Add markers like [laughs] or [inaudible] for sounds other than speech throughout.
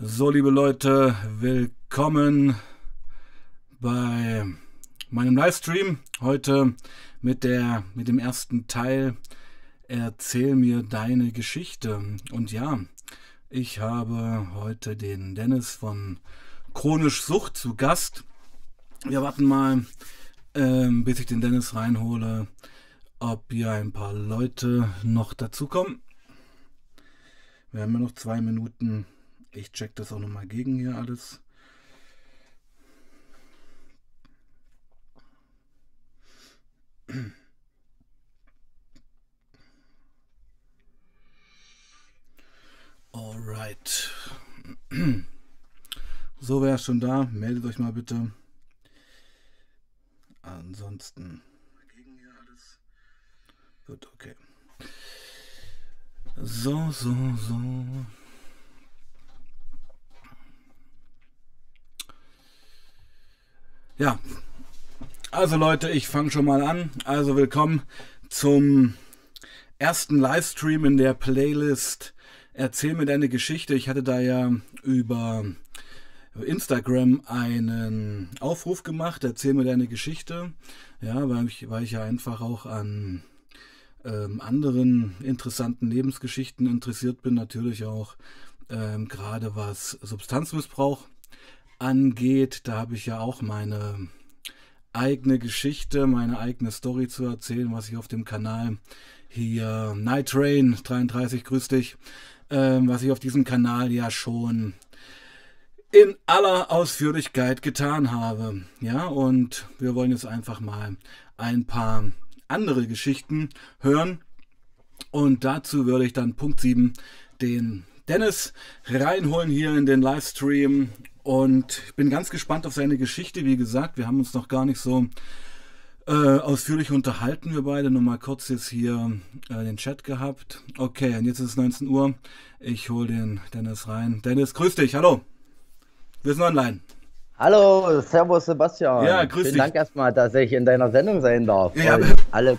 So, liebe Leute, willkommen bei meinem Livestream heute mit der mit dem ersten Teil Erzähl mir deine Geschichte. Und ja, ich habe heute den Dennis von Chronisch Sucht zu Gast. Wir warten mal, ähm, bis ich den Dennis reinhole, ob hier ein paar Leute noch dazukommen. Wir haben ja noch zwei Minuten. Ich check das auch nochmal gegen hier alles. Alright. So, wer ist schon da? Meldet euch mal bitte. Ansonsten gegen hier alles. Gut, okay. So, so, so. Ja, also Leute, ich fange schon mal an. Also willkommen zum ersten Livestream in der Playlist Erzähl mir deine Geschichte. Ich hatte da ja über Instagram einen Aufruf gemacht. Erzähl mir deine Geschichte. Ja, weil ich, weil ich ja einfach auch an ähm, anderen interessanten Lebensgeschichten interessiert bin. Natürlich auch ähm, gerade was Substanzmissbrauch angeht. Da habe ich ja auch meine eigene Geschichte, meine eigene Story zu erzählen, was ich auf dem Kanal hier Night Train 33 grüß dich, ähm, was ich auf diesem Kanal ja schon in aller Ausführlichkeit getan habe. Ja, und wir wollen jetzt einfach mal ein paar andere Geschichten hören. Und dazu würde ich dann Punkt 7 den Dennis reinholen hier in den Livestream und ich bin ganz gespannt auf seine Geschichte. Wie gesagt, wir haben uns noch gar nicht so äh, ausführlich unterhalten, wir beide. Nur mal kurz jetzt hier äh, den Chat gehabt. Okay, und jetzt ist es 19 Uhr. Ich hole den Dennis rein. Dennis, grüß dich, hallo. Wir sind online. Hallo, Servus Sebastian. Ja, grüß Vielen dich. Dank erstmal, dass ich in deiner Sendung sein darf. Ja. Und alle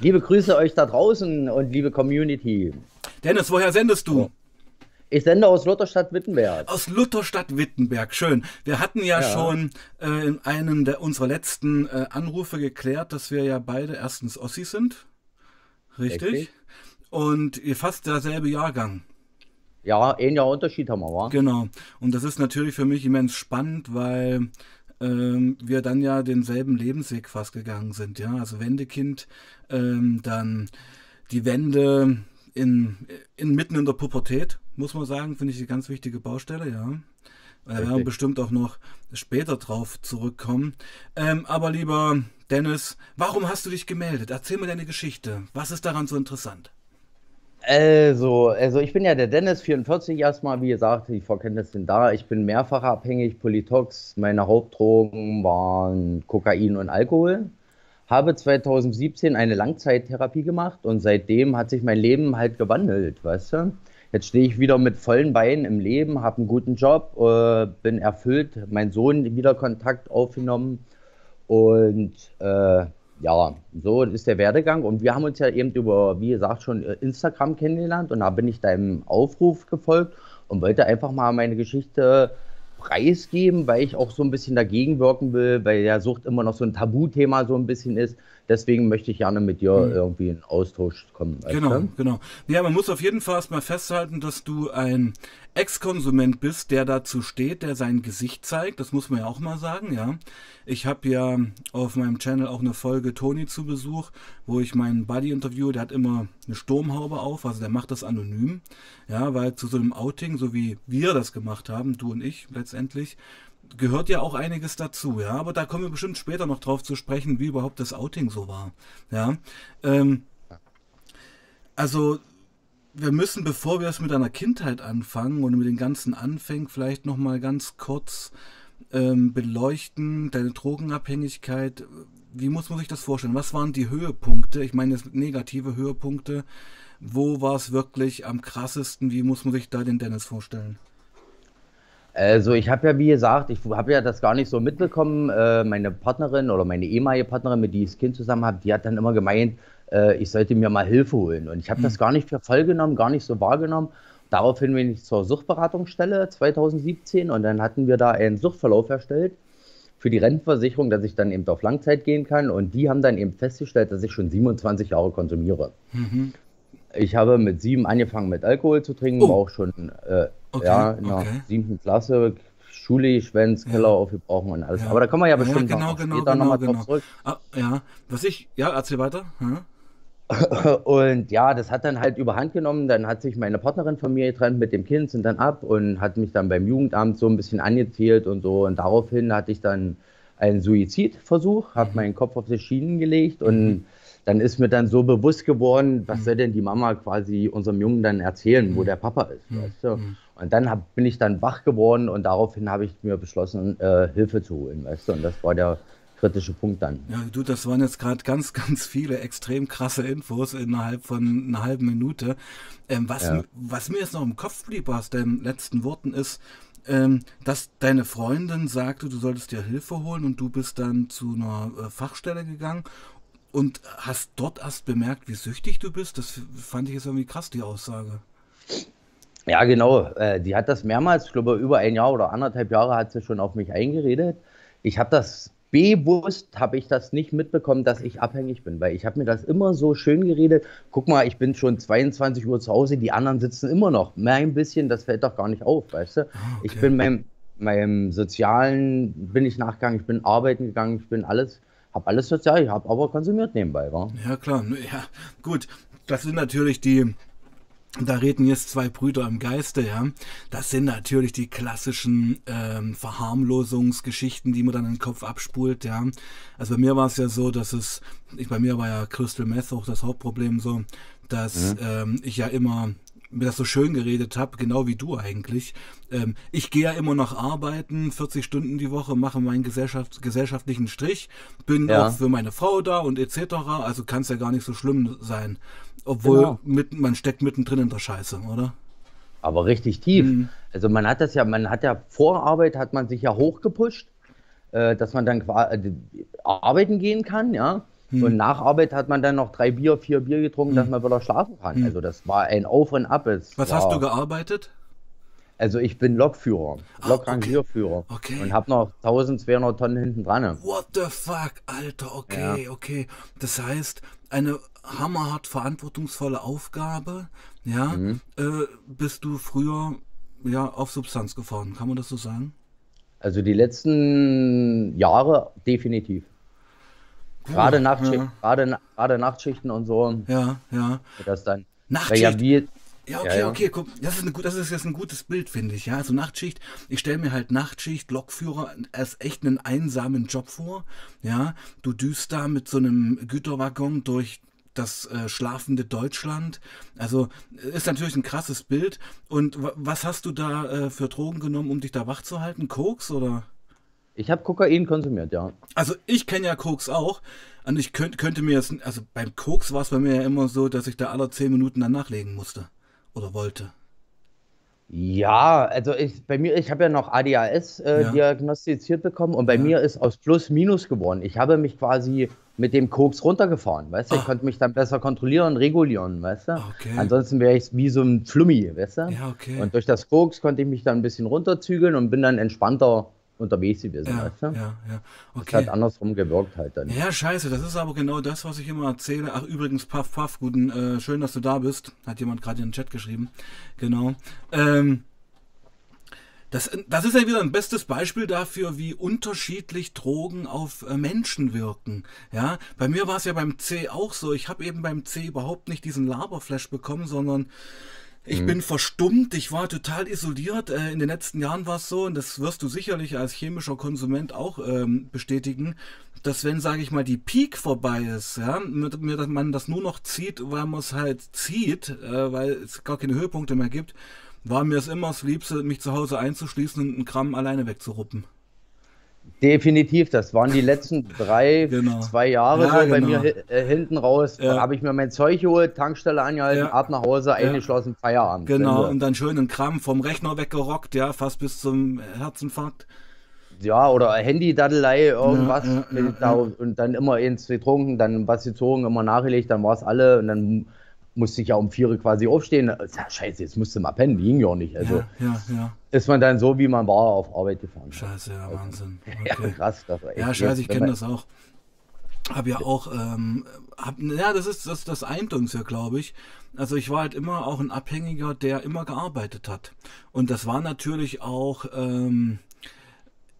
liebe Grüße euch da draußen und liebe Community. Dennis, woher sendest du? Ich sende aus Lutherstadt Wittenberg. Aus Lutherstadt Wittenberg, schön. Wir hatten ja, Ja. schon äh, in einem der unserer letzten äh, Anrufe geklärt, dass wir ja beide erstens Ossis sind. Richtig. Richtig. Und fast derselbe Jahrgang. Ja, ein Jahr Unterschied haben wir, wa? Genau. Und das ist natürlich für mich immens spannend, weil ähm, wir dann ja denselben Lebensweg fast gegangen sind. Ja, also Wendekind, ähm, dann die Wende in, in mitten in der Pubertät, muss man sagen, finde ich eine ganz wichtige Baustelle, ja. Da werden wir bestimmt auch noch später drauf zurückkommen. Ähm, aber lieber Dennis, warum hast du dich gemeldet? Erzähl mir deine Geschichte. Was ist daran so interessant? Also, also ich bin ja der Dennis, 44 erstmal, wie gesagt, die Vorkenntnisse sind da. Ich bin mehrfach abhängig, Politox. Meine Hauptdrogen waren Kokain und Alkohol. Habe 2017 eine Langzeittherapie gemacht und seitdem hat sich mein Leben halt gewandelt, weißt du? Jetzt stehe ich wieder mit vollen Beinen im Leben, habe einen guten Job, äh, bin erfüllt, mein Sohn wieder Kontakt aufgenommen und äh, ja, so ist der Werdegang. Und wir haben uns ja eben über, wie gesagt, schon äh, Instagram kennengelernt und da bin ich deinem Aufruf gefolgt und wollte einfach mal meine Geschichte preisgeben, weil ich auch so ein bisschen dagegen wirken will, weil ja Sucht immer noch so ein Tabuthema so ein bisschen ist. Deswegen möchte ich gerne mit dir irgendwie in Austausch kommen. Genau, du? genau. Ja, man muss auf jeden Fall erstmal festhalten, dass du ein Ex-Konsument bist, der dazu steht, der sein Gesicht zeigt. Das muss man ja auch mal sagen, ja. Ich habe ja auf meinem Channel auch eine Folge Toni zu Besuch, wo ich meinen Buddy interviewe. Der hat immer eine Sturmhaube auf, also der macht das anonym. Ja, weil zu so einem Outing, so wie wir das gemacht haben, du und ich letztendlich, gehört ja auch einiges dazu, ja. Aber da kommen wir bestimmt später noch drauf zu sprechen, wie überhaupt das Outing so war. Ja. Ähm, also wir müssen, bevor wir es mit einer Kindheit anfangen und mit den ganzen Anfängen, vielleicht noch mal ganz kurz ähm, beleuchten, deine Drogenabhängigkeit. Wie muss man sich das vorstellen? Was waren die Höhepunkte? Ich meine, jetzt negative Höhepunkte. Wo war es wirklich am krassesten? Wie muss man sich da den Dennis vorstellen? Also ich habe ja, wie gesagt, ich habe ja das gar nicht so mitbekommen. Äh, meine Partnerin oder meine ehemalige Partnerin, mit der ich das Kind zusammen habe, die hat dann immer gemeint, äh, ich sollte mir mal Hilfe holen. Und ich habe das gar nicht für voll genommen, gar nicht so wahrgenommen. Daraufhin bin ich zur Suchtberatungsstelle 2017 und dann hatten wir da einen Suchtverlauf erstellt für die Rentenversicherung, dass ich dann eben auf Langzeit gehen kann. Und die haben dann eben festgestellt, dass ich schon 27 Jahre konsumiere. Mhm. Ich habe mit sieben angefangen mit Alkohol zu trinken, oh. war auch schon äh, okay. ja, in der okay. siebten Klasse, Schule geschwänzt, ja. Keller aufgebrochen und alles. Ja. Aber da kommen wir ja bestimmt ja, genau, noch genau, später genau, nochmal genau. drauf zurück. Ah, ja, was ich, ja, erzähl weiter. Hm? [laughs] Und ja, das hat dann halt überhand genommen. Dann hat sich meine Partnerin von mir getrennt mit dem Kind, sind dann ab und hat mich dann beim Jugendamt so ein bisschen angezählt und so. Und daraufhin hatte ich dann einen Suizidversuch, habe mhm. meinen Kopf auf die Schienen gelegt und mhm. Dann ist mir dann so bewusst geworden, was mhm. soll denn die Mama quasi unserem Jungen dann erzählen, wo der Papa ist, weißt du? Und dann hab, bin ich dann wach geworden und daraufhin habe ich mir beschlossen, äh, Hilfe zu holen, weißt du? Und das war der kritische Punkt dann. Ja, du, das waren jetzt gerade ganz, [laughs] ganz viele extrem krasse Infos innerhalb von einer halben Minute. Ähm, was, ja. was mir jetzt noch im Kopf blieb aus deinen letzten Worten ist, ähm, dass deine Freundin sagte, du solltest dir Hilfe holen und du bist dann zu einer äh, Fachstelle gegangen und hast dort erst bemerkt, wie süchtig du bist. Das fand ich jetzt irgendwie krass, die Aussage. Ja, genau. Äh, die hat das mehrmals, ich glaube, über ein Jahr oder anderthalb Jahre hat sie schon auf mich eingeredet. Ich habe das bewusst habe ich das nicht mitbekommen, dass ich abhängig bin, weil ich habe mir das immer so schön geredet. Guck mal, ich bin schon 22 Uhr zu Hause, die anderen sitzen immer noch. Mehr ein bisschen, das fällt doch gar nicht auf, weißt du? Ah, okay. Ich bin meinem, meinem Sozialen bin ich nachgegangen, ich bin arbeiten gegangen, ich bin alles, habe alles sozial, ich habe aber konsumiert nebenbei, war. Ja klar, ja gut. Das sind natürlich die da reden jetzt zwei Brüder im Geiste, ja. Das sind natürlich die klassischen ähm, Verharmlosungsgeschichten, die man dann in den Kopf abspult, ja. Also bei mir war es ja so, dass es, ich, bei mir war ja Crystal Meth auch das Hauptproblem so, dass mhm. ähm, ich ja immer mir das so schön geredet habe, genau wie du eigentlich. Ähm, ich gehe ja immer noch arbeiten, 40 Stunden die Woche, mache meinen Gesellschaft, gesellschaftlichen Strich, bin ja. auch für meine Frau da und etc. Also kann es ja gar nicht so schlimm sein. Obwohl genau. mit, man steckt mittendrin in der Scheiße, oder? Aber richtig tief. Mhm. Also man hat das ja, man hat ja vor Arbeit hat man sich ja hochgepusht, äh, dass man dann äh, arbeiten gehen kann, ja. Mhm. Und nach Arbeit hat man dann noch drei Bier, vier Bier getrunken, mhm. dass man wieder schlafen kann. Mhm. Also das war ein Auf und Ab. Es Was war, hast du gearbeitet? Also ich bin Lokführer, ah, Lokrangierführer okay. okay. und habe noch 1200 Tonnen hinten dran. What the fuck, Alter, okay, ja. okay. Das heißt, eine hammerhart verantwortungsvolle Aufgabe, ja, mhm. äh, bist du früher ja auf Substanz gefahren, kann man das so sagen? Also die letzten Jahre definitiv. Gerade, Nachtschicht, ja. gerade, gerade Nachtschichten und so. Ja, ja. Das dann. Nachtschicht. Ja, wie, ja, okay, ja, ja. okay, guck, das ist, eine, das ist jetzt ein gutes Bild, finde ich. Ja, also Nachtschicht, ich stelle mir halt Nachtschicht, Lokführer als echt einen einsamen Job vor. Ja, du düst da mit so einem Güterwaggon durch das äh, schlafende Deutschland. Also ist natürlich ein krasses Bild. Und was hast du da äh, für Drogen genommen, um dich da wach zu halten? Koks oder? Ich habe Kokain konsumiert, ja. Also ich kenne ja Koks auch. Und ich könnt, könnte mir jetzt, also beim Koks war es bei mir ja immer so, dass ich da alle zehn Minuten dann nachlegen musste. Oder wollte. Ja, also ich, bei mir, ich habe ja noch ADHS äh, ja. diagnostiziert bekommen und bei ja. mir ist aus Plus Minus geworden. Ich habe mich quasi mit dem Koks runtergefahren, weißt du? Ich ah. konnte mich dann besser kontrollieren, regulieren, weißt du? Okay. Ansonsten wäre ich wie so ein Flummi, weißt du? Ja, okay. Und durch das Koks konnte ich mich dann ein bisschen runterzügeln und bin dann entspannter unterwegs gewesen, ja, weißt du? Ja, ja. Okay. Das hat andersrum gewirkt halt dann. Ja, scheiße, das ist aber genau das, was ich immer erzähle. Ach, übrigens, Puff, Puff, guten, äh, schön, dass du da bist. Hat jemand gerade in den Chat geschrieben. Genau. Ähm, das, das ist ja wieder ein bestes Beispiel dafür, wie unterschiedlich Drogen auf äh, Menschen wirken. Ja, bei mir war es ja beim C auch so. Ich habe eben beim C überhaupt nicht diesen Laberflash bekommen, sondern ich mhm. bin verstummt, ich war total isoliert. Äh, in den letzten Jahren war es so, und das wirst du sicherlich als chemischer Konsument auch ähm, bestätigen, dass wenn, sage ich mal, die Peak vorbei ist, ja, mit, mit, man das nur noch zieht, weil man es halt zieht, äh, weil es gar keine Höhepunkte mehr gibt, war mir es immer das Liebste, mich zu Hause einzuschließen und einen Gramm alleine wegzuruppen. Definitiv, das waren die letzten [laughs] drei, genau. zwei Jahre ja, so genau. bei mir äh, hinten raus. Ja. habe ich mir mein Zeug geholt, Tankstelle angehalten, ja. ab nach Hause, eingeschlossen, Feierabend. Genau, Ende. und dann schön einen Gramm vom Rechner weggerockt, ja, fast bis zum Herzinfarkt. Ja, oder Handy-Daddelei, irgendwas. Da, und dann immer eins getrunken, dann was gezogen, immer nachgelegt, dann war es alle und dann musste ich ja um vier quasi aufstehen. Ja, scheiße, jetzt musste mal pennen, ging ja nicht. Also ja, ja, ja. Ist man dann so, wie man war, auf Arbeit gefahren. Scheiße, ja, Wahnsinn. [laughs] Ja, Okay. krass. Das war echt Ja, scheiße, ich kenne das auch. Hab ja auch, ähm, hab, ja, das ist, das, das eint uns ja, glaube ich. Also ich war halt immer auch ein Abhängiger, der immer gearbeitet hat. Und das war natürlich auch ähm,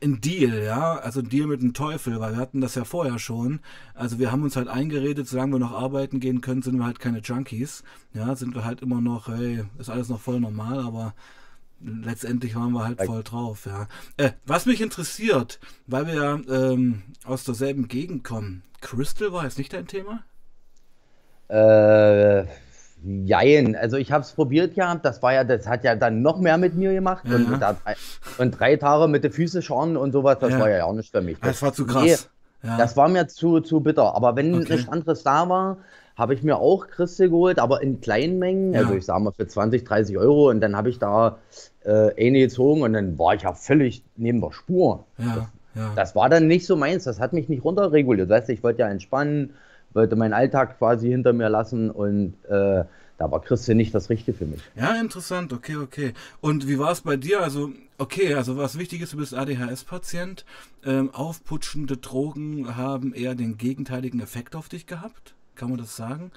ein Deal, ja, also ein Deal mit dem Teufel, weil wir hatten das ja vorher schon. Also wir haben uns halt eingeredet, solange wir noch arbeiten gehen können, sind wir halt keine Junkies. Ja, sind wir halt immer noch, hey, ist alles noch voll normal, aber letztendlich waren wir halt voll drauf, ja. Äh, was mich interessiert, weil wir ja ähm, aus derselben Gegend kommen, Crystal war jetzt nicht dein Thema? Äh, jein, also ich habe es probiert gehabt, das war ja, das hat ja dann noch mehr mit mir gemacht Ja. und, da, und drei Tage mit den Füßen schauen und sowas, das Ja. war ja auch nicht für mich. Das war zu Nee, krass. ja. Das war mir zu, zu bitter, aber wenn Okay. nichts anderes da war, habe ich mir auch Christel geholt, aber in kleinen Mengen, Ja. also ich sage mal für 20, 30 Euro und dann habe ich da äh, eine gezogen und dann war ich ja völlig neben der Spur. ja, ja. Das war dann nicht so meins, das hat mich nicht runterreguliert. Weißt du, ich wollte ja entspannen, wollte meinen Alltag quasi hinter mir lassen und äh, da war Christel nicht das Richtige für mich. Ja, interessant, okay, okay. Und wie war es bei dir? Also, okay, also was wichtig ist, du bist ADHS-Patient. Ähm, aufputschende Drogen haben eher den gegenteiligen Effekt auf dich gehabt? Kann man das sagen?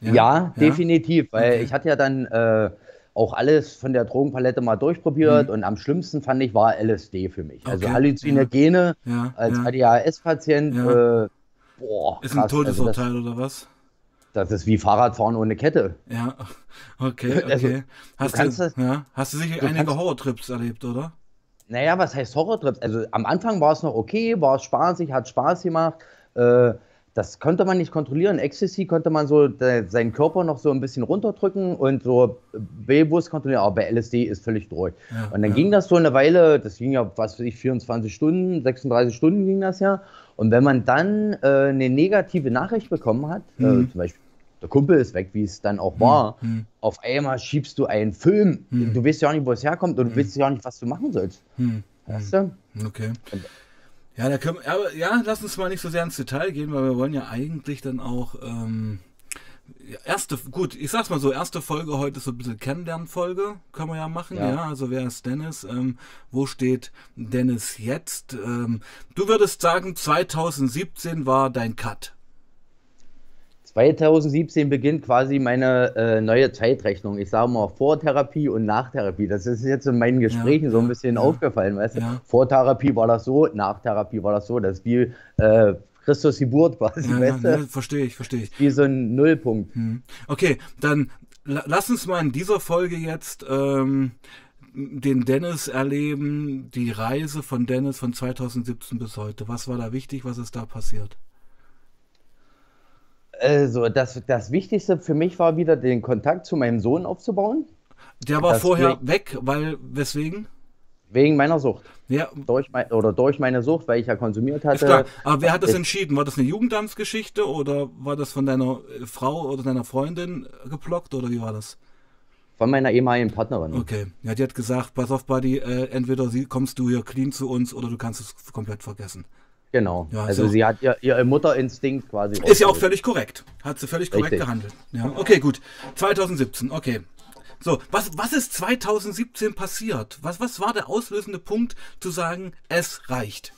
Ja, definitiv, weil Okay. ich hatte ja dann äh, auch alles von der Drogenpalette mal durchprobiert und am schlimmsten fand ich war LSD für mich. Also Mhm. Okay, Halluzinogene Ja, als ja. ADHS-Patient, Ja. äh, boah, Ist ein krass, also Todesurteil oder was? das, ist wie Fahrradfahren ohne Kette. Ja, [laughs] okay, Also, okay. Hast kannst du, das- ja, hast du sicher einige kannst- Horrortrips erlebt, oder? Naja, was heißt Horrortrips? Also am Anfang war es noch okay, war es spaßig, hat Spaß gemacht. Äh, das konnte man nicht kontrollieren. Ecstasy konnte man so de, seinen Körper noch so ein bisschen runterdrücken und so bewusst kontrollieren. Aber bei LSD ist völlig durch. Ja, und dann ja. ging das so eine Weile, das ging ja, was weiß ich, 24 Stunden, 36 Stunden ging das ja. Und wenn man dann äh, eine negative Nachricht bekommen hat, Mhm. äh, zum Beispiel, der Kumpel ist weg, wie es dann auch war, Mhm. auf einmal schiebst du einen Film. Du weißt ja auch nicht, wo es herkommt und du weißt ja auch nicht, was du machen sollst. Hm. Weißt du? Okay. Ja, da können, aber ja, lass uns mal nicht so sehr ins Detail gehen, weil wir wollen ja eigentlich dann auch ähm, erste, gut, ich sag's mal so, erste Folge heute ist so ein bisschen Kennenlernfolge, können wir ja machen, ja. Ja. also wer ist Dennis? Ähm, wo steht Dennis jetzt? Ähm, du würdest sagen, 2017 war dein Cut. 2017 beginnt quasi meine äh, neue Zeitrechnung. Ich sage mal Vortherapie und Nachtherapie. Das ist jetzt in meinen Gesprächen so ein bisschen aufgefallen, weißt du? Ja. Vortherapie war das so, Nachtherapie war das so. Das ist wie äh, Christus Geburt quasi, Ja, ja, weißt ja, du? verstehe ich, verstehe ich. Wie so ein Nullpunkt. Hm. Okay, dann la lass uns mal in dieser Folge jetzt ähm, den Dennis erleben, die Reise von Dennis von 2017 bis heute. Was war da wichtig? Was ist da passiert? Also, das, das Wichtigste für mich war wieder, den Kontakt zu meinem Sohn aufzubauen. Der war Das vorher weg, weil weswegen? Wegen meiner Sucht. Ja, Durch mein, oder durch meine Sucht, weil ich ja konsumiert ist hatte. klar. Aber wer hat das Äh, entschieden? War das eine Jugendamtsgeschichte oder war das von deiner äh, Frau oder deiner Freundin geblockt oder wie war das? Von meiner ehemaligen Partnerin. Okay, ja, die hat gesagt, pass auf, Buddy, äh, entweder sie, kommst du hier clean zu uns oder du kannst es komplett vergessen. Genau. Ja, also ja auch- sie hat ihr, ihr Mutterinstinkt quasi. Ist ja auch völlig korrekt. Hat sie völlig korrekt Richtig. gehandelt. Ja, okay, gut. 2017, okay. So, was, was ist 2017 passiert? Was, was war der auslösende Punkt zu sagen, es reicht?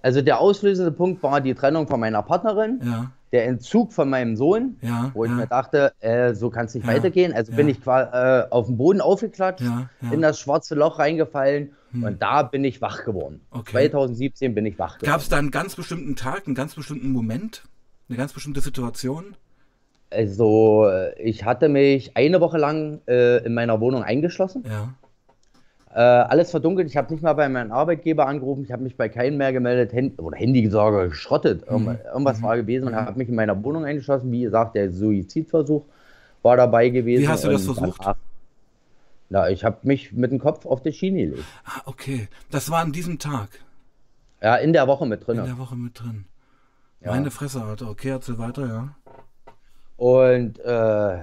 Also der auslösende Punkt war die Trennung von meiner Partnerin, Ja, der Entzug von meinem Sohn, Ja, wo ich ja. mir dachte, äh, so kann es nicht Ja, weitergehen. Also bin ich quasi äh, auf den Boden aufgeklatscht. Hm. in das schwarze Loch reingefallen und da bin ich wach geworden. Okay. 2017 bin ich wach geworden. Gab es da einen ganz bestimmten Tag, einen ganz bestimmten Moment, eine ganz bestimmte Situation? Also äh, ich hatte mich eine Woche lang äh, in meiner Wohnung eingeschlossen. Ja, Äh, alles verdunkelt. Ich habe nicht mal bei meinem Arbeitgeber angerufen. Ich habe mich bei keinem mehr gemeldet. Hand oder Handy sogar geschrottet. Mhm. Irgend- Irgendwas war gewesen und habe mich in meiner Wohnung eingeschlossen. Wie gesagt, der Suizidversuch war dabei gewesen. Wie hast du das versucht? danach- Na, ich habe mich mit dem Kopf auf die Schiene gelegt. ah, okay. Das war an diesem Tag, Ja, in der Woche mit in drin. der Woche mit drin. Ja. Meine Fresse, Alter. Okay, erzähl weiter, ja. Und äh,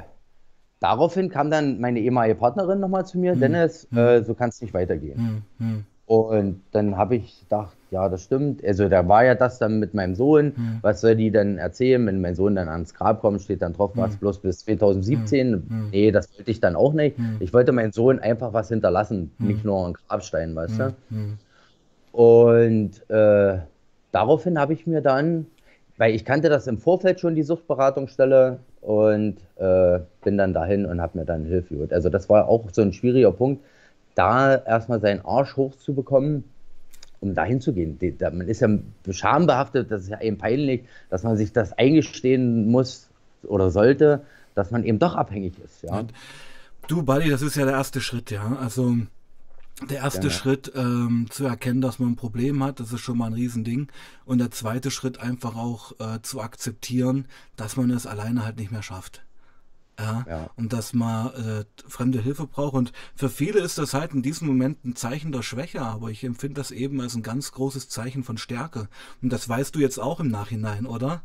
daraufhin kam dann meine ehemalige Partnerin nochmal zu mir. Dennis, äh, so kann es nicht weitergehen. Hm, hm. Und dann habe ich gedacht, ja, das stimmt. Also da war ja das dann mit meinem Sohn. Hm. Was soll die denn erzählen, wenn mein Sohn dann ans Grab kommt, steht dann drauf, was Hm. bloß bis 2017. Hm. Nee, das wollte ich dann auch nicht. Hm. Ich wollte meinem Sohn einfach was hinterlassen, Hm. nicht nur einen Grabstein, weißt du. Hm, hm, Und äh, daraufhin habe ich mir dann, weil ich kannte das im Vorfeld schon, die Suchtberatungsstelle, und äh, bin dann dahin und habe mir dann Hilfe geholt. Also das war auch so ein schwieriger Punkt, da erstmal seinen Arsch hochzubekommen, um dahin zu gehen. Man ist ja schambehaftet, das ist ja eben peinlich, dass man sich das eingestehen muss oder sollte, dass man eben doch abhängig ist. Ja. Du, Buddy, das ist ja der erste Schritt, ja. Also der erste Gerne. Schritt ähm, zu erkennen, dass man ein Problem hat, das ist schon mal ein Riesending. Und der zweite Schritt einfach auch äh, zu akzeptieren, dass man es alleine halt nicht mehr schafft. Ja, Ja. und dass man äh, fremde Hilfe braucht. Und für viele ist das halt in diesem Moment ein Zeichen der Schwäche, aber ich empfinde das eben als ein ganz großes Zeichen von Stärke. Und das weißt du jetzt auch im Nachhinein, oder?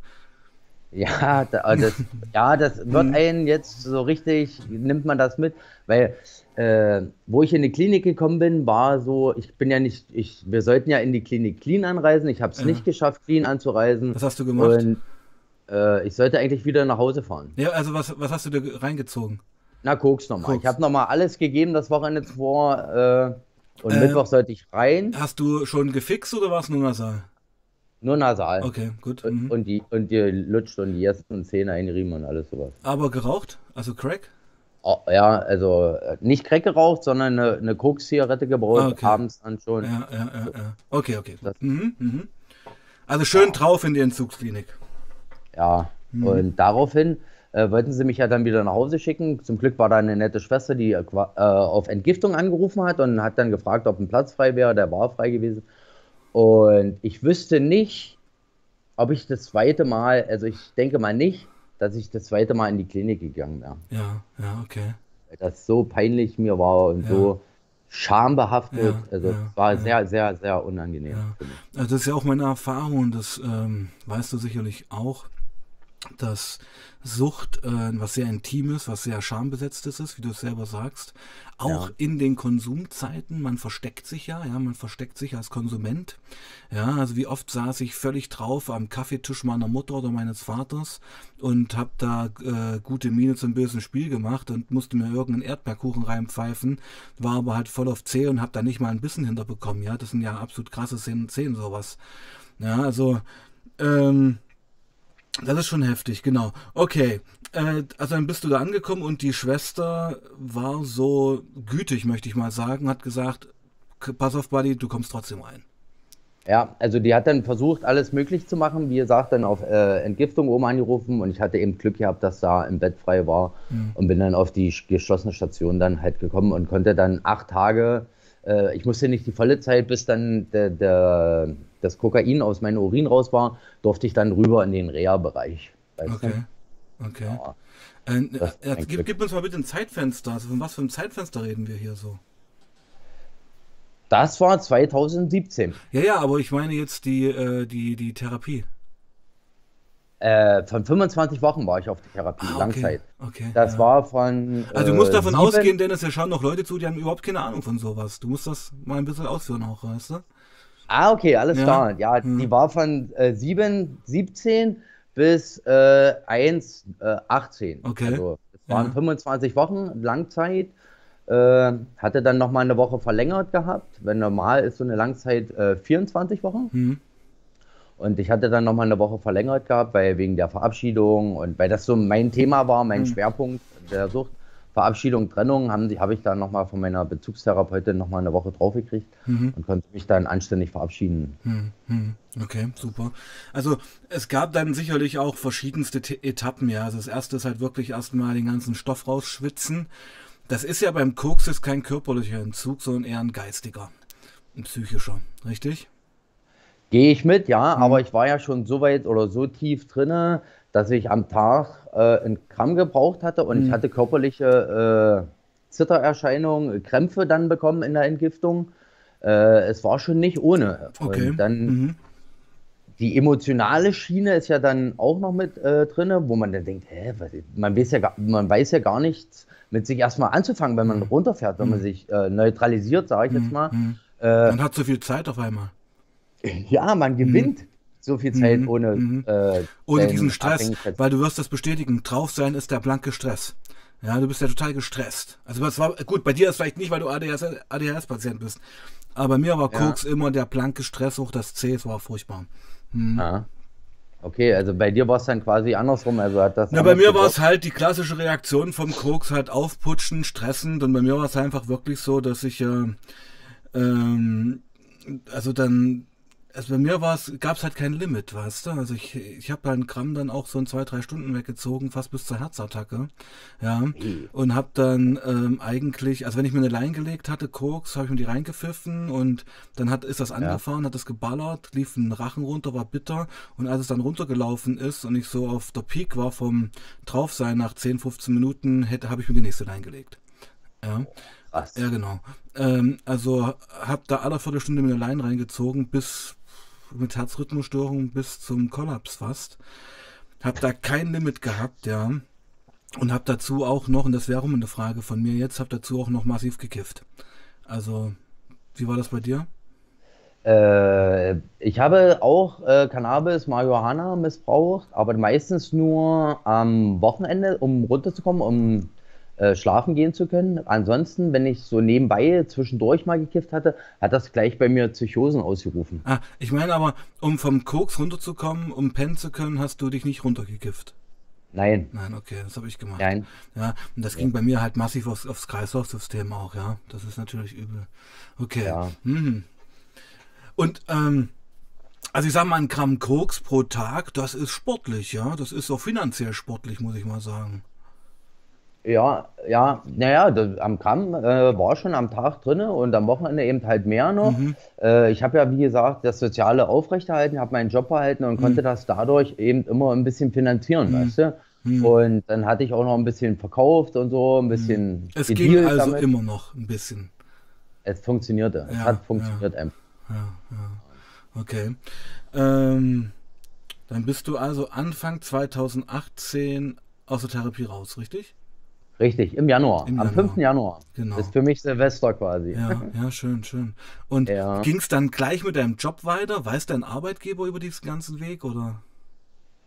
Ja, da, das, [laughs] ja, das wird Mhm. einen jetzt so richtig, nimmt man das mit, weil äh, wo ich in die Klinik gekommen bin, war so, ich bin ja nicht, ich, wir sollten ja in die Klinik clean anreisen, ich habe es Ja. nicht geschafft, clean anzureisen Was hast du gemacht? und äh, ich sollte eigentlich wieder nach Hause fahren. ja, also was, was hast du dir reingezogen? Na, Koks nochmal. Ich habe nochmal alles gegeben das Wochenende zuvor äh, und Äh, Mittwoch sollte ich rein, Hast du schon gefixt oder war es nur nasal? Nur nasal. Okay, gut. Und, Mhm. und die und die lutscht und die ersten Zähne einriemen und alles sowas. Aber geraucht? Also Crack? Oh, ja, also äh, nicht Crack geraucht, sondern eine, eine Koks-Zigarette gebaut, Ah, okay. abends dann schon. Ja, ja, ja, ja. Okay, okay. Mhm, mhm. Also schön drauf in die Entzugsklinik. Ja, Mhm. und daraufhin äh, wollten sie mich ja dann wieder nach Hause schicken. Zum Glück war da eine nette Schwester, die äh, äh, auf Entgiftung angerufen hat und hat dann gefragt, ob ein Platz frei wäre. Der war frei gewesen. Und ich wüsste nicht, ob ich das zweite Mal, also ich denke mal nicht, dass ich das zweite Mal in die Klinik gegangen wäre. Ja, ja, okay. Weil das so peinlich mir war und Ja. so schambehaftet. Ja, also ja, es war sehr, sehr, sehr unangenehm. Also das ist ja auch meine Erfahrung und das ähm, weißt du sicherlich auch, dass Sucht äh, was sehr Intimes, was sehr schambesetztes ist, wie du es selber sagst. Auch Ja. in den Konsumzeiten, man versteckt sich ja, ja, man versteckt sich als Konsument. Ja, also wie oft saß ich völlig drauf am Kaffeetisch meiner Mutter oder meines Vaters und hab da äh, gute Miene zum bösen Spiel gemacht und musste mir irgendeinen Erdbeerkuchen reinpfeifen, war aber halt voll auf Zeh und hab da nicht mal ein Bissen hinterbekommen. Ja, das sind ja absolut krasse Szenen, Szenen sowas. Ja, also ähm, das ist schon heftig, genau. Okay, äh, also dann bist du da angekommen und die Schwester war so gütig, möchte ich mal sagen, hat gesagt, "K- pass auf, Buddy, du kommst trotzdem rein. Ja, also die hat dann versucht, alles möglich zu machen. Wie gesagt, dann auf äh, Entgiftung oben angerufen und ich hatte eben Glück gehabt, dass da im Bett frei war und bin dann auf die sch- geschlossene Station dann halt gekommen und konnte dann acht Tage, äh, ich musste nicht die volle Zeit, bis dann der, der, das Kokain aus meinem Urin raus war, durfte ich dann rüber in den Reha-Bereich. weißt du? Okay, okay. Ja, Äh, ist äh, ein gib, gib uns mal bitte ein Zeitfenster. Also von was für einem Zeitfenster reden wir hier so? Das war 2017. Ja, ja, aber ich meine jetzt die, äh, die, die Therapie. Äh, von 25 Wochen war ich auf der Therapie, Ah, okay, Langzeit. okay. Das ja. war von. Also du äh, musst davon sieben- ausgehen, Dennis, ja schauen noch Leute zu, die haben überhaupt keine Ahnung von sowas. Du musst das mal ein bisschen ausführen auch, weißt du? Ah, okay, alles Ja. klar. Ja, Hm. die war von äh, 7, 17 bis äh, 1, äh, 18. Okay. Also es waren Ja. 25 Wochen Langzeit. Äh, hatte dann nochmal eine Woche verlängert gehabt. Wenn normal ist so eine Langzeit äh, 24 Wochen. Hm. Und ich hatte dann nochmal eine Woche verlängert gehabt, weil wegen der Verabschiedung und weil das so mein Thema war, mein Hm. Schwerpunkt der Sucht. Verabschiedung, Trennung, habe ich dann nochmal von meiner Bezugstherapeutin nochmal eine Woche draufgekriegt Mhm. und konnte mich dann anständig verabschieden. Hm, hm, Okay, super. Also es gab dann sicherlich auch verschiedenste Te- Etappen, ja. Also das erste ist halt wirklich erstmal den ganzen Stoff rausschwitzen. Das ist ja beim Koks jetzt kein körperlicher Entzug, sondern eher ein geistiger, ein psychischer, richtig? Gehe ich mit, Mhm. ja, aber ich war ja schon so weit oder so tief drinne, dass ich am Tag äh, ein Gramm gebraucht hatte und Mhm. ich hatte körperliche äh, Zittererscheinungen, Krämpfe dann bekommen in der Entgiftung. Äh, es war schon nicht ohne. Okay. Und dann Mhm. die emotionale Schiene ist ja dann auch noch mit äh, drinne, wo man dann denkt, hä, was, man weiß ja gar, man weiß ja gar nichts mit sich erstmal anzufangen, wenn man runterfährt, wenn man sich äh, neutralisiert, sage ich jetzt mal. Mhm. Äh, man hat so viel Zeit auf einmal. Ja, man gewinnt mhm. so viel Zeit mhm. ohne, mhm. Äh, ohne diesen Stress, weil du wirst das bestätigen. Drauf sein ist der blanke Stress. Ja, du bist ja total gestresst. Also was war gut, bei dir ist vielleicht nicht, weil du ADHS-Patient bist. Aber bei mir war ja. Koks immer der blanke Stress hoch das C, es war furchtbar. Hm. Ah. Okay, also bei dir war es dann quasi andersrum. Also hat das Na, bei mir war es halt die klassische Reaktion vom Koks, halt aufputschen, stressend. Und bei mir war es einfach wirklich so, dass ich äh, ähm, also dann also bei mir war es, gab es halt kein Limit, weißt du? Also ich, ich habe halt einen Gramm dann auch so in zwei, drei Stunden weggezogen, fast bis zur Herzattacke. Ja. Mhm. Und habe dann ähm, eigentlich, also wenn ich mir eine Line gelegt hatte, Koks, habe ich mir die reingepfiffen und dann hat, ist das angefahren, ja. hat das geballert, lief ein Rachen runter, war bitter. Und als es dann runtergelaufen ist und ich so auf der Peak war vom Draufsein nach 10, 15 Minuten, hätte, habe ich mir die nächste Line gelegt. Ja. Was? Ja, genau. Ähm, also habe da alle Viertelstunde mir eine Line reingezogen, bis mit Herzrhythmusstörungen bis zum Kollaps fast. Hab da kein Limit gehabt, ja. Und hab dazu auch noch, und das wäre eine Frage von mir jetzt, hab dazu auch noch massiv gekifft. Also, wie war das bei dir? Äh, ich habe auch äh, Cannabis, Marihuana missbraucht, aber meistens nur am Wochenende, um runterzukommen, um äh, schlafen gehen zu können. Ansonsten, wenn ich so nebenbei zwischendurch mal gekifft hatte, hat das gleich bei mir Psychosen ausgerufen. Ah, ich meine aber, um vom Koks runterzukommen, um pennen zu können, hast du dich nicht runtergekifft. Nein. Nein, okay, das habe ich gemacht. Nein. Ja, und das ging ja. bei mir halt massiv aufs, aufs Kreislaufsystem auch, ja. Das ist natürlich übel. Okay. Ja. Mhm. Und ähm, also ich sag mal, ein Gramm Koks pro Tag, das ist sportlich, ja. Das ist auch finanziell sportlich, muss ich mal sagen. Ja, ja, naja, das, am Kamm äh, war schon am Tag drin und am Wochenende eben halt mehr noch. Mhm. Äh, ich habe ja, wie gesagt, das Soziale aufrechterhalten, habe meinen Job behalten und mhm. konnte das dadurch eben immer ein bisschen finanzieren, mhm. weißt du? Mhm. Und dann hatte ich auch noch ein bisschen verkauft und so, ein bisschen. Mhm. Es ging also damit. immer noch ein bisschen. Es funktionierte. Ja, es hat funktioniert ja. einfach. Ja, ja. Okay. Ähm, dann bist du also Anfang 2018 aus der Therapie raus, richtig? Richtig, im Januar, Im am Januar. 5. Januar. Genau. Ist für mich Silvester quasi. Ja, [laughs] ja schön, schön. Und ja. ging es dann gleich mit deinem Job weiter? Weiß dein Arbeitgeber über diesen ganzen Weg oder?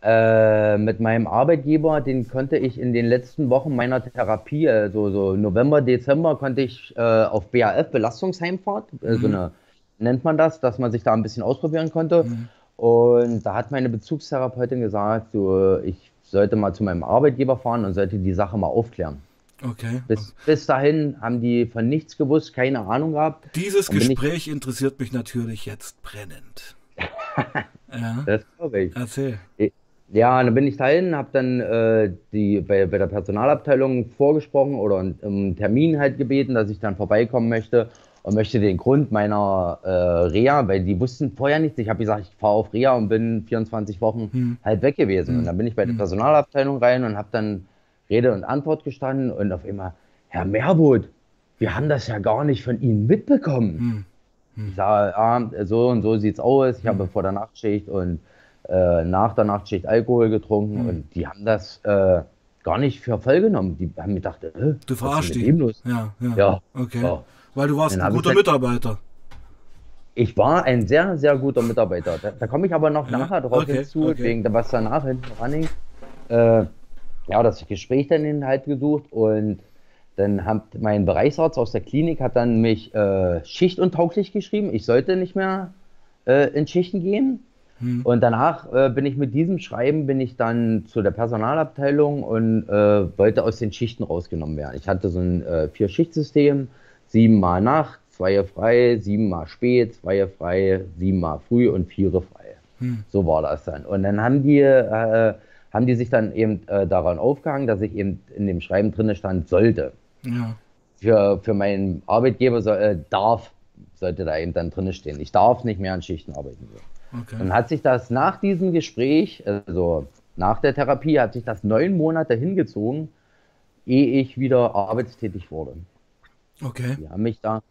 Äh, mit meinem Arbeitgeber, den konnte ich in den letzten Wochen meiner Therapie, also so November, Dezember, konnte ich äh, auf BAF, Belastungsheimfahrt, äh, mhm. so eine, nennt man das, dass man sich da ein bisschen ausprobieren konnte. Mhm. Und da hat meine Bezugstherapeutin gesagt, so, ich sollte mal zu meinem Arbeitgeber fahren und sollte die Sache mal aufklären. Okay. Bis, bis dahin haben die von nichts gewusst, keine Ahnung gehabt. Dieses Gespräch ich... interessiert mich natürlich jetzt brennend. [laughs] ja. Das glaube ich. Erzähl. Ja, dann bin ich dahin, habe dann äh, die, bei, bei der Personalabteilung vorgesprochen oder einen Termin halt gebeten, dass ich dann vorbeikommen möchte und möchte den Grund meiner äh, Reha, weil die wussten vorher nichts. Ich habe gesagt, ich fahre auf Reha und bin 24 Wochen hm. halt weg gewesen. Hm. Und dann bin ich bei der hm. Personalabteilung rein und habe dann Rede und Antwort gestanden und auf einmal, Herr Mehrwood, wir haben das ja gar nicht von Ihnen mitbekommen. Hm. hm. Ich sage, ja, so und so sieht es aus. Ich habe hm. vor der Nachtschicht und äh, nach der Nachtschicht Alkohol getrunken und die haben das äh, gar nicht für voll genommen. Die haben mir gedacht, äh, du verarschst die. Ja, ja, ja. Okay. Ja. Weil du warst ein guter Mitarbeiter. Ich war ein sehr, sehr guter Mitarbeiter. Da, da komme ich aber noch ja, nachher drauf okay, hinzu, okay. wegen was danach hinten anhängt. Äh, ja, das Gespräch dann halt gesucht und dann hat mein Bereichsarzt aus der Klinik hat dann mich äh, schichtuntauglich geschrieben. Ich sollte nicht mehr äh, in Schichten gehen. Hm. Und danach äh, bin ich mit diesem Schreiben bin ich dann zu der Personalabteilung und äh, wollte aus den Schichten rausgenommen werden. Ich hatte so ein äh, Vier-Schicht-System siebenmal Nacht, zwei frei, siebenmal spät, zwei frei, siebenmal früh und vier frei. Hm. So war das dann. Und dann haben die, äh, haben die sich dann eben äh, daran aufgehangen, dass ich eben in dem Schreiben drin stand, sollte. Ja. Für, für meinen Arbeitgeber soll, äh, darf, sollte da eben dann drin stehen. Ich darf nicht mehr an Schichten arbeiten. Okay. Dann hat sich das nach diesem Gespräch, also nach der Therapie, hat sich das neun Monate hingezogen, ehe ich wieder arbeitstätig wurde. Okay. Die haben mich da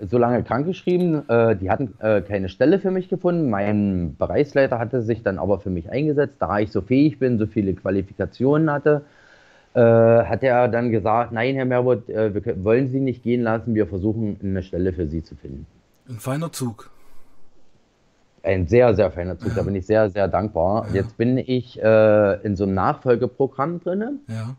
so lange krankgeschrieben. Äh, die hatten äh, keine Stelle für mich gefunden. Mein Bereichsleiter hatte sich dann aber für mich eingesetzt. Da ich so fähig bin, so viele Qualifikationen hatte, äh, hat er dann gesagt, nein, Herr Merbot, äh, wir wollen Sie nicht gehen lassen, wir versuchen eine Stelle für Sie zu finden. Ein feiner Zug. Ein sehr, sehr feiner Zug, ja. da bin ich sehr, sehr dankbar. Ja. Jetzt bin ich äh, in so einem Nachfolgeprogramm drin. Ja.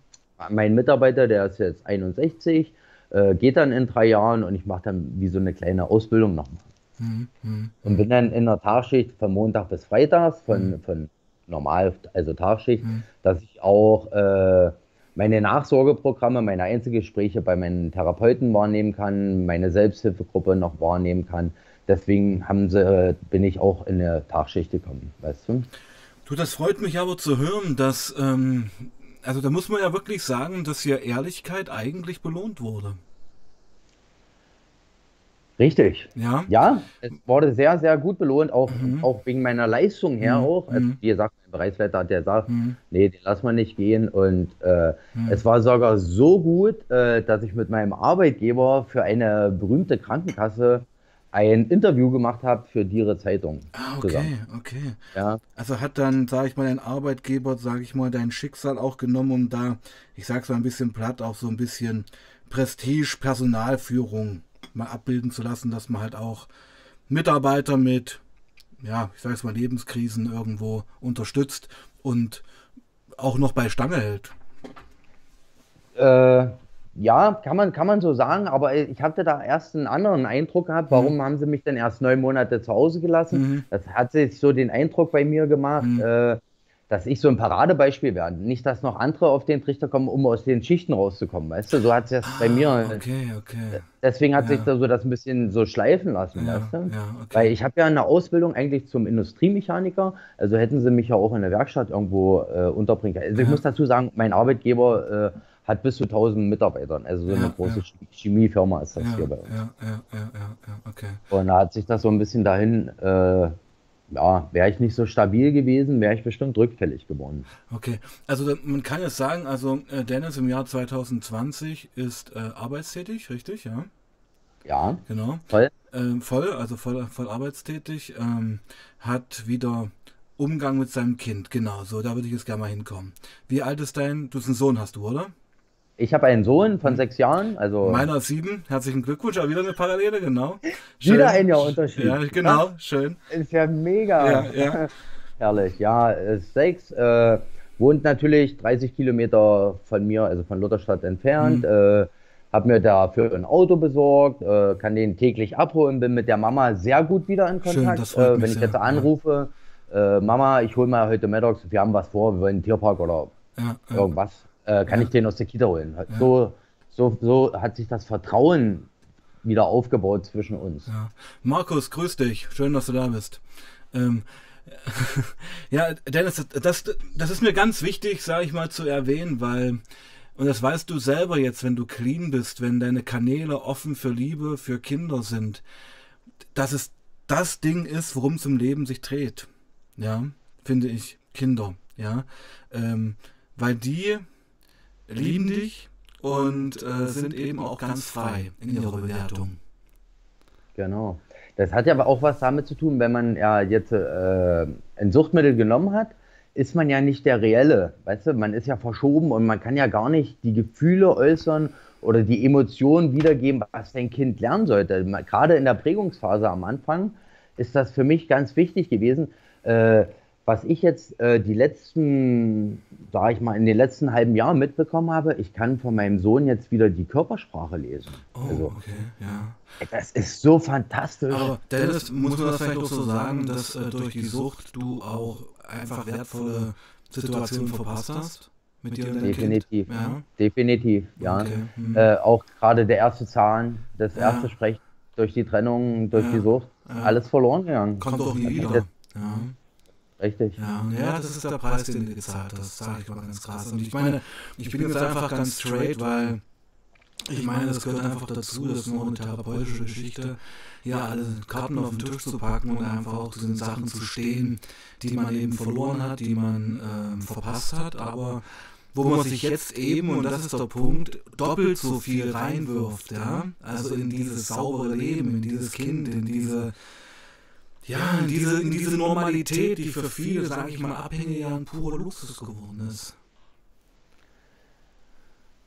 Mein Mitarbeiter, der ist jetzt 61, äh, geht dann in drei Jahren und ich mache dann wie so eine kleine Ausbildung nochmal. Mhm. Mhm. Und bin dann in der Tagschicht von Montag bis Freitags, von, mhm. von normal, also Tagschicht, mhm. dass ich auch äh, meine Nachsorgeprogramme, meine Einzelgespräche bei meinen Therapeuten wahrnehmen kann, meine Selbsthilfegruppe noch wahrnehmen kann. Deswegen haben sie, bin ich auch in der Tagschicht gekommen, weißt du? Du, das freut mich aber zu hören, dass, ähm, also da muss man ja wirklich sagen, dass ja Ehrlichkeit eigentlich belohnt wurde. Richtig. Ja. Ja, es wurde sehr, sehr gut belohnt, auch, mhm. auch wegen meiner Leistung her mhm. auch. Also, wie gesagt, mein Bereichsleiter hat ja gesagt, mhm. nee, den lassen wir nicht gehen. Und äh, mhm. es war sogar so gut, äh, dass ich mit meinem Arbeitgeber für eine berühmte Krankenkasse ein Interview gemacht habe für die ihre Zeitung. Ah, okay, zusammen. okay. Ja. Also hat dann, sage ich mal, dein Arbeitgeber, sage ich mal, dein Schicksal auch genommen, um da, ich sag's mal ein bisschen platt, auch so ein bisschen Prestige, Personalführung mal abbilden zu lassen, dass man halt auch Mitarbeiter mit, ja, ich sage es mal, Lebenskrisen irgendwo unterstützt und auch noch bei Stange hält. Äh, ja, kann man, kann man so sagen, aber ich hatte da erst einen anderen Eindruck gehabt. Warum mhm. haben sie mich denn erst neun Monate zu Hause gelassen? Mhm. Das hat sich so den Eindruck bei mir gemacht. Mhm. Äh, dass ich so ein Paradebeispiel werde. Nicht, dass noch andere auf den Trichter kommen, um aus den Schichten rauszukommen. Weißt du, so hat es jetzt ah, bei mir. Okay, okay. Deswegen hat ja. sich da so das ein bisschen so schleifen lassen, ja, weißt du? Ja, okay. Weil ich habe ja eine Ausbildung eigentlich zum Industriemechaniker, also hätten sie mich ja auch in der Werkstatt irgendwo äh, unterbringen können. Also ich muss dazu sagen, mein Arbeitgeber äh, hat bis zu 1000 Mitarbeitern, also so eine große Chemiefirma ist das hier bei uns. Ja, ja, ja, ja, okay. Und da hat sich das so ein bisschen dahin. Äh, ja, wäre ich nicht so stabil gewesen, wäre ich bestimmt rückfällig geworden. Okay, also man kann jetzt sagen, also äh, Dennis im Jahr 2020 ist äh, arbeitstätig, richtig, ja? Ja. Genau. Voll. Ähm, voll, also voll, voll arbeitstätig, ähm, hat wieder Umgang mit seinem Kind, genau, so, da würde ich jetzt gerne mal hinkommen. Wie alt ist dein, du hast einen Sohn, hast du, oder? Ich habe einen Sohn von sechs Jahren. Also Meiner sieben. Herzlichen Glückwunsch. Aber wieder eine Parallele, genau. Schön. Wieder ein Jahr Unterschied. Ja, genau. Ja, schön. Ist ja mega. Ja, ja. [laughs] Herrlich. Ja, ist sechs. Äh, wohnt natürlich 30 Kilometer von mir, also von Lutherstadt entfernt. Mhm. Äh, habe mir dafür ein Auto besorgt, äh, kann den täglich abholen, bin mit der Mama sehr gut wieder in Kontakt. Schön, äh, wenn ich jetzt anrufe, äh, Mama, ich hole mal heute mittags, wir haben was vor, wir wollen einen Tierpark oder ja, irgendwas äh, kann ja. ich den aus der Kita holen. So, so, so hat sich das Vertrauen wieder aufgebaut zwischen uns. Ja. Markus, grüß dich. Schön, dass du da bist. Ähm, [laughs] ja, Dennis, das, das ist mir ganz wichtig, sage ich mal, zu erwähnen, weil, und das weißt du selber jetzt, wenn du clean bist, wenn deine Kanäle offen für Liebe, für Kinder sind, dass es das Ding ist, worum es im Leben sich dreht. Ja, finde ich. Kinder. Ja, ähm, weil die lieben dich und äh, sind eben auch ganz frei in ihrer Bewertung. Genau. Das hat ja aber auch was damit zu tun, wenn man ja jetzt äh, ein Suchtmittel genommen hat, ist man ja nicht der Reelle. Weißt du, man ist ja verschoben und man kann ja gar nicht die Gefühle äußern oder die Emotionen wiedergeben, was dein Kind lernen sollte. Gerade in der Prägungsphase am Anfang ist das für mich ganz wichtig gewesen. Äh, was ich jetzt äh, die letzten, sage ich mal, in den letzten halben Jahren mitbekommen habe, ich kann von meinem Sohn jetzt wieder die Körpersprache lesen. Oh, also, okay, ja. Das ist so fantastisch. Aber Dennis, muss man das vielleicht auch so sagen, dass äh, durch die Sucht du auch einfach wertvolle Situationen verpasst hast? Mit dir Definitiv, ja? definitiv, ja. Okay. Hm. Äh, auch gerade der erste Zahn, das ja. erste Sprechen durch die Trennung, durch ja. die Sucht, alles verloren gegangen. Kommt doch nie wieder. Ja. Richtig. Ja, ja, das ist der Preis, den du gezahlt hast, sage ich mal ganz krass. Und ich meine, ich bin jetzt einfach ganz straight, weil ich meine, das gehört einfach dazu, das ist nur eine therapeutische Geschichte, ja, alle Karten auf den Tisch zu packen und einfach auch zu den Sachen zu stehen, die man eben verloren hat, die man ähm, verpasst hat, aber wo man sich jetzt eben, und das ist der Punkt, doppelt so viel reinwirft, ja, also in dieses saubere Leben, in dieses Kind, in diese ja, in diese, in diese Normalität, die für viele, sage ich mal, Abhängige ein purer Luxus geworden ist.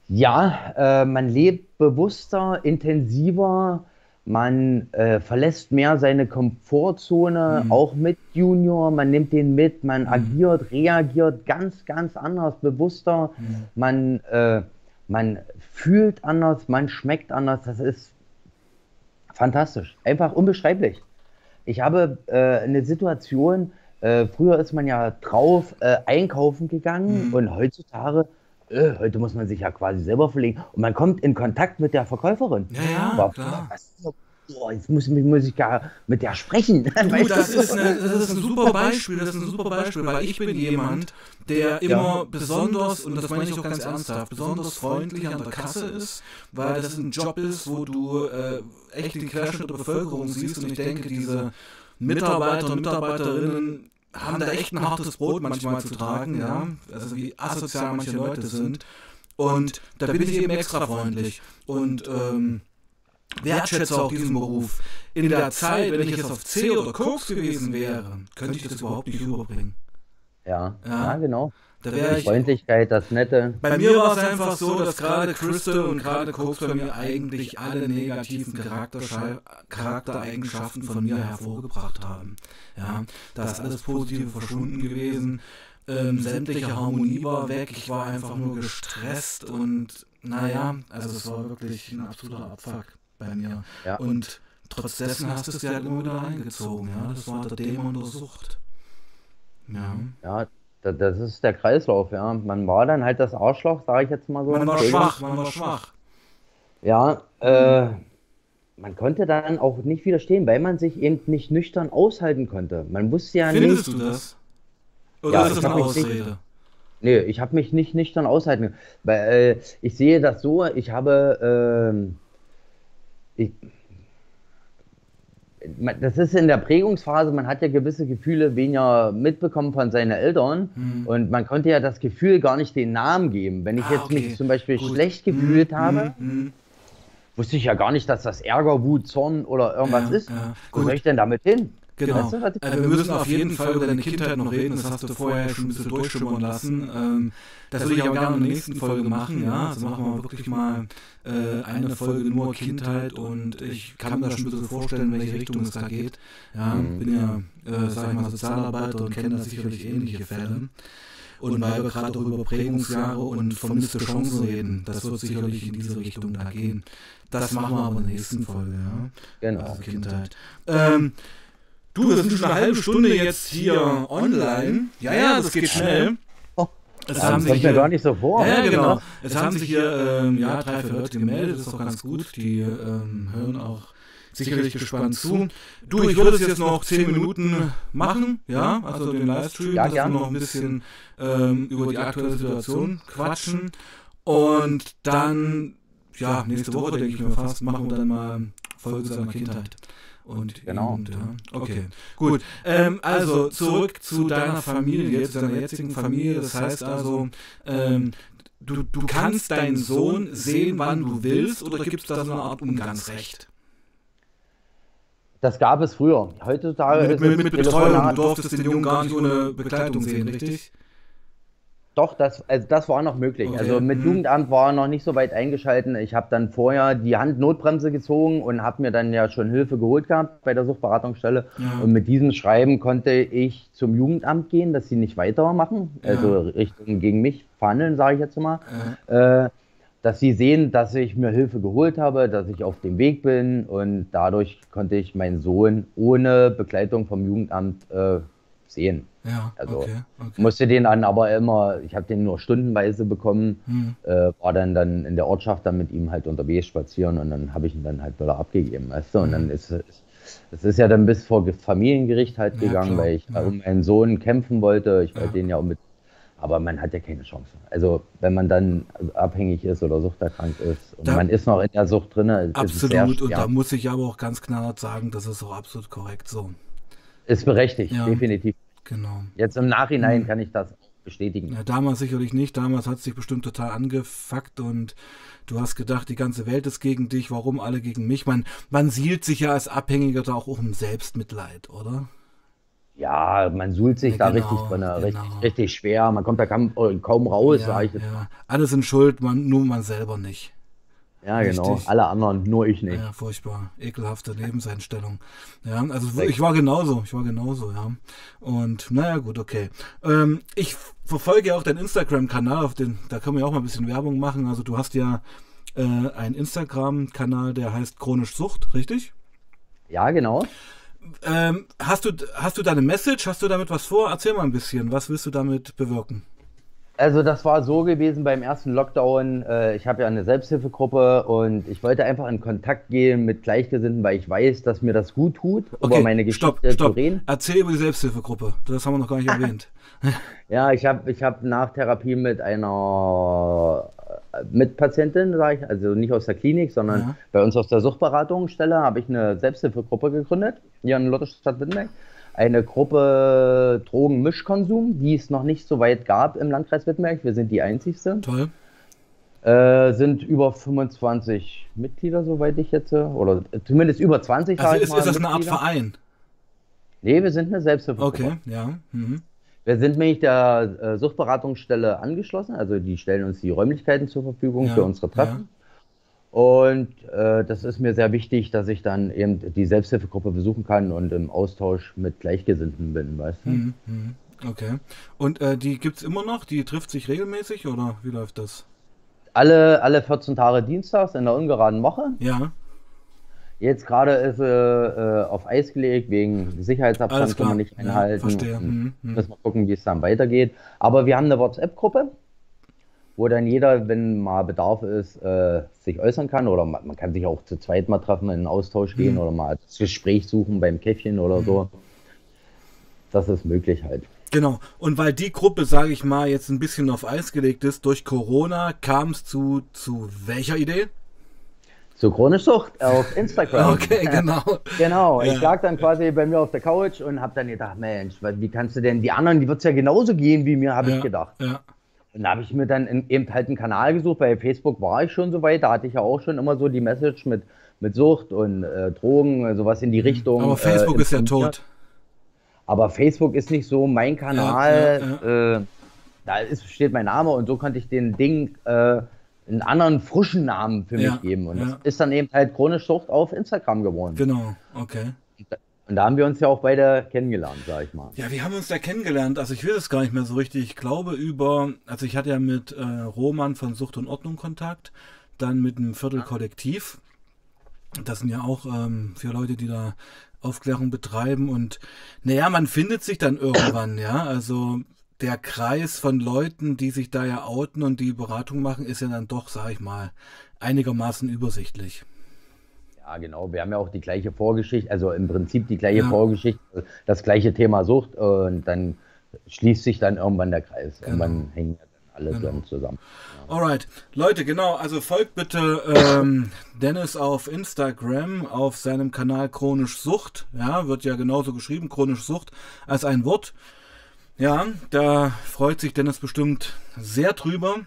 Ja, äh, man lebt bewusster, intensiver, Man äh, verlässt mehr seine Komfortzone, Mhm. auch mit Junior. Man nimmt den mit, man Mhm. agiert, reagiert ganz, ganz anders, bewusster. Mhm. Man, äh, man fühlt anders, man schmeckt anders. Das ist fantastisch, einfach unbeschreiblich. Ich habe äh, eine Situation, äh, früher ist man ja drauf äh, einkaufen gegangen Mhm. und heutzutage, äh, heute muss man sich ja quasi selber verlegen und man kommt in Kontakt mit der Verkäuferin. Ja, ja, Boah, klar. was, boah, jetzt muss, ich- muss ich gar mit der sprechen. Du, [laughs] das ist, eine, das ist ein super Beispiel, das ist ein super Beispiel, weil ich bin jemand, der immer Ja. besonders, und das meine ich auch ganz ernsthaft, besonders freundlich an der Kasse ist, weil das ein Job ist, wo du äh, echt den Querschnitt der Bevölkerung siehst und ich denke, diese Mitarbeiter und Mitarbeiterinnen haben da echt ein hartes Brot manchmal zu tragen, ja, also wie asozial manche Leute sind und da bin ich eben extra freundlich und ähm, wertschätze auch diesen Beruf. In der Zeit, wenn ich jetzt auf C oder Koks gewesen wäre, könnte ich das überhaupt nicht rüberbringen. Ja, Ja. ja, genau. Da wäre Die ich. Freundlichkeit, das Nette. Bei mir war es einfach so, dass gerade Crystal und gerade Koks bei mir eigentlich alle negativen Charaktereigenschaften von mir hervorgebracht haben. Ja, da ist alles Positive verschwunden gewesen. Ähm, sämtliche Harmonie war weg. Ich war einfach nur gestresst und naja, also es war wirklich ein absoluter Abfuck bei mir. Ja. Und trotz dessen hast du es ja halt immer wieder eingezogen. Ja, das war der Dämon der Sucht. Ja. Ja, da- das ist der Kreislauf, ja. Man war dann halt das Arschloch, sage ich jetzt mal so. Man war schwach, man war schwach. Ja, äh, man konnte dann auch nicht widerstehen, weil man sich eben nicht nüchtern aushalten konnte. Man wusste ja Findest nicht. du das? Oder Ja, ist das eine mich nicht- Ausrede? Nee, ich habe mich nicht nüchtern aushalten. Weil, äh, ich sehe das so, ich habe, ähm, ich, das ist in der Prägungsphase, man hat ja gewisse Gefühle weniger mitbekommen von seinen Eltern Hm. und man konnte ja das Gefühl gar nicht den Namen geben. Wenn ich Ah, jetzt okay. mich zum Beispiel Gut. schlecht gefühlt Hm, habe, hm, hm. wusste ich ja gar nicht, dass das Ärger, Wut, Zorn oder irgendwas Ja, ist. ja, Wo soll ich denn damit hin? Genau. Ich Äh, wir müssen auf jeden Fall über deine Kindheit noch reden. Das hast du vorher schon ein bisschen durchschimmern lassen. Ähm, das würde ich auch gerne in der nächsten Folge machen. Ja, also machen wir wirklich mal äh, eine Folge nur Kindheit und ich kann mir das schon ein bisschen vorstellen, in welche Richtung es da geht. Ja, Mhm. bin ja, äh, sag ich mal, Sozialarbeiter und kenne da sicherlich ähnliche Fälle. Und weil wir gerade auch über Prägungsjahre und vermisste Chancen reden, das wird sicherlich in diese Richtung da gehen. Das machen wir aber in der nächsten Folge, ja. Genau. Also Kindheit. Ähm, du, wir sind schon eine halbe Stunde jetzt hier online. Ja, ja, das geht schnell. Oh, Es Das haben kommt sich mir hier, gar nicht so vor. ja, genau. Es haben sich hier ähm, ja, drei, vier Leute gemeldet, das ist doch ganz gut. Die ähm, hören auch sicherlich gespannt zu. Du, ich würde es jetzt noch zehn Minuten machen, ja, also den Livestream, Ja, dass wir noch ein bisschen ähm, über die aktuelle Situation quatschen. Und dann, ja, nächste Woche, denke ich mir fast, machen wir dann mal Folge seiner Kindheit. Und Genau. Jugend, ja. Okay, gut. Ähm, also zurück zu deiner Familie, zu deiner jetzigen Familie. Das heißt also, ähm, du, du kannst deinen Sohn sehen, wann du willst, oder gibt es da so eine Art Umgangsrecht? Das gab es früher. Heutzutage Mit, ist mit, es mit Betreuung, Telefonat. du durftest den Jungen gar nicht ohne Begleitung sehen, richtig? Doch, das, also das war noch möglich. Okay, Also mit mhm. Jugendamt war noch nicht so weit eingeschalten. Ich habe dann vorher die Handnotbremse gezogen und habe mir dann ja schon Hilfe geholt gehabt bei der Suchtberatungsstelle. Ja. Und mit diesem Schreiben konnte ich zum Jugendamt gehen, dass sie nicht weitermachen, Ja. also Richtung gegen mich verhandeln, sage ich jetzt mal. Äh, Äh, dass sie sehen, dass ich mir Hilfe geholt habe, dass ich auf dem Weg bin und dadurch konnte ich meinen Sohn ohne Begleitung vom Jugendamt äh, sehen. Ja, Also, okay, okay. Musste den dann aber immer, ich habe den nur stundenweise bekommen, Hm. äh, war dann dann in der Ortschaft dann mit ihm halt unterwegs spazieren und dann habe ich ihn dann halt wieder abgegeben, weißt du? Und dann ist es, es ist ja dann bis vor Ge- Familiengericht halt Ja, gegangen, klar, weil ich ja. um meinen Sohn kämpfen wollte. Ich wollte Ja. den ja unbedingt, aber man hat ja keine Chance. Also wenn man dann abhängig ist oder suchterkrankt ist und Da- man ist noch in der Sucht drin, ist es sehr Absolut, und da muss ich aber auch ganz knallhart sagen, das ist auch absolut korrekt so. ist berechtigt, definitiv. Genau. Jetzt im Nachhinein Mhm. kann ich das bestätigen. Ja, damals sicherlich nicht. Damals hat es dich bestimmt total angefuckt und du hast gedacht, die ganze Welt ist gegen dich, warum alle gegen mich? Man, man sielt sich ja als Abhängiger da auch um Selbstmitleid, oder? Ja, man suhlt sich Ja, da genau, richtig drin, genau. richtig, richtig schwer. Man kommt da kaum, äh, kaum raus, ja, sag ich jetzt. ja. Alle sind schuld, man, nur man selber nicht. Ja, genau. Richtig. Alle anderen, nur ich nicht. Ja, furchtbar. Ekelhafte Lebenseinstellung. Ja, also ich war genauso. Ich war genauso, ja. Und naja, gut, okay. Ähm, ich verfolge ja auch deinen Instagram-Kanal, auf den, da können wir auch mal ein bisschen Werbung machen. Also du hast ja äh, einen Instagram-Kanal, der heißt Chronisch Sucht, richtig? Ja, genau. Ähm, hast, du, hast du da eine Message? Hast du damit was vor? Erzähl mal ein bisschen. Was willst du damit bewirken? Also das war so gewesen beim ersten Lockdown. Äh, ich habe ja eine Selbsthilfegruppe und ich wollte einfach in Kontakt gehen mit Gleichgesinnten, weil ich weiß, dass mir das gut tut, okay, über meine Geschichte stopp, stopp. zu reden. Erzähl über die Selbsthilfegruppe. Das haben wir noch gar nicht [laughs] erwähnt. [laughs] ja, ich habe ich hab nach Therapie mit einer äh, Mitpatientin, sage ich, also nicht aus der Klinik, sondern ja. bei uns aus der Suchtberatungsstelle, habe ich eine Selbsthilfegruppe gegründet, hier in Lutherstadt-Wittenberg eine Gruppe Drogenmischkonsum, die es noch nicht so weit gab im Landkreis Wittenberg. Wir sind die einzigste. Toll. Äh, sind über 25 Mitglieder, soweit ich jetzt, oder zumindest über 20. Also ist, ist das Mitglieder. eine Art Verein? Nee, wir sind eine Selbsthilfegruppe. Okay, ja. Mhm. Wir sind nämlich der äh, Suchtberatungsstelle angeschlossen, also die stellen uns die Räumlichkeiten zur Verfügung ja, für unsere Treffen. Und äh, das ist mir sehr wichtig, dass ich dann eben die Selbsthilfegruppe besuchen kann und im Austausch mit Gleichgesinnten bin, weißt du? Mhm, mhm. okay. Und äh, die gibt es immer noch? Die trifft sich regelmäßig oder wie läuft das? Alle, alle 14 Tage dienstags in der ungeraden Woche. Ja. Jetzt gerade ist sie äh, auf Eis gelegt, wegen Sicherheitsabstand kann man nicht einhalten. Ja, verstehe. Mhm, mhm. Müssen wir gucken, wie es dann weitergeht. Aber wir haben eine WhatsApp-Gruppe wo dann jeder, wenn mal Bedarf ist, äh, sich äußern kann. Oder man, man, kann sich auch zu zweit mal treffen, in einen Austausch gehen mhm. oder mal das Gespräch suchen beim Käffchen oder mhm. so. Das ist möglich halt. Genau. Und weil die Gruppe, sage ich mal, jetzt ein bisschen auf Eis gelegt ist, durch Corona kam es zu, zu welcher Idee? Zu Chronisch Sucht auf Instagram. [laughs] Okay, genau. genau. Ja. Ich lag dann quasi bei mir auf der Couch und habe dann gedacht, Mensch, wie kannst du denn die anderen, die wird es ja genauso gehen wie mir, habe ja, ich gedacht. Ja. Und da habe ich mir dann eben halt einen Kanal gesucht. Bei Facebook war ich schon so weit. Da hatte ich ja auch schon immer so die Message mit, mit Sucht und äh, Drogen, sowas in die mhm. Richtung. Aber Facebook äh, ist ja tot. Aber Facebook ist nicht so mein Kanal. Ja, ja, ja. Äh, da ist, steht mein Name und so konnte ich den Ding äh, einen anderen frischen Namen für mich geben. Und das ist dann eben halt chronisch Sucht auf Instagram geworden. Genau, okay. Und da haben wir uns ja auch beide kennengelernt, sag ich mal. Ja, wir haben uns da kennengelernt. Also ich will es gar nicht mehr so richtig. Ich glaube über, also ich hatte ja mit äh, Roman von Sucht und Ordnung Kontakt, dann mit einem Viertelkollektiv. Das sind ja auch ähm, für Leute, die da Aufklärung betreiben. Und naja, man findet sich dann irgendwann, ja. Also der Kreis von Leuten, die sich da ja outen und die Beratung machen, ist ja dann doch, sag ich mal, einigermaßen übersichtlich. Ja, genau. Wir haben ja auch die gleiche Vorgeschichte, also im Prinzip die gleiche ja. Vorgeschichte, das gleiche Thema Sucht und dann schließt sich dann irgendwann der Kreis. Genau. Irgendwann hängen dann alle genau. dann zusammen. Ja. Alright, Leute, genau, also folgt bitte ähm, Dennis auf Instagram auf seinem Kanal Chronisch Sucht. Ja, wird ja genauso geschrieben, Chronisch Sucht als ein Wort. Ja, da freut sich Dennis bestimmt sehr drüber.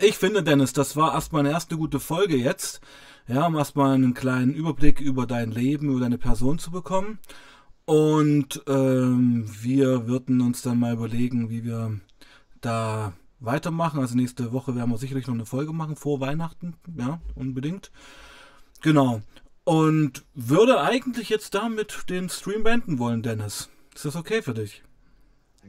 Ich finde, Dennis, das war erstmal eine erste gute Folge jetzt ja, um erstmal einen kleinen Überblick über dein Leben, über deine Person zu bekommen. Und ähm, wir würden uns dann mal überlegen, wie wir da weitermachen. Also nächste Woche werden wir sicherlich noch eine Folge machen vor Weihnachten. Ja, unbedingt. Genau. Und würde eigentlich jetzt damit den Stream beenden wollen, Dennis. Ist das okay für dich?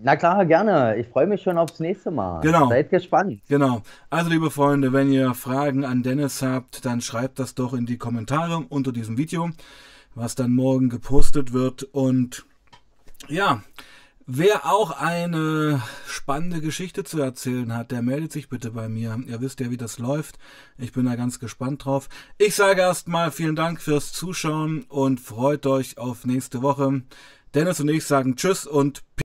Na klar, gerne. Ich freue mich schon aufs nächste Mal. Genau. Seid gespannt. Genau. Also, liebe Freunde, wenn ihr Fragen an Dennis habt, dann schreibt das doch in die Kommentare unter diesem Video, was dann morgen gepostet wird. Und ja, wer auch eine spannende Geschichte zu erzählen hat, der meldet sich bitte bei mir. Ihr wisst ja, wie das läuft. Ich bin da ganz gespannt drauf. Ich sage erstmal vielen Dank fürs Zuschauen und freut euch auf nächste Woche. Dennis und ich sagen Tschüss und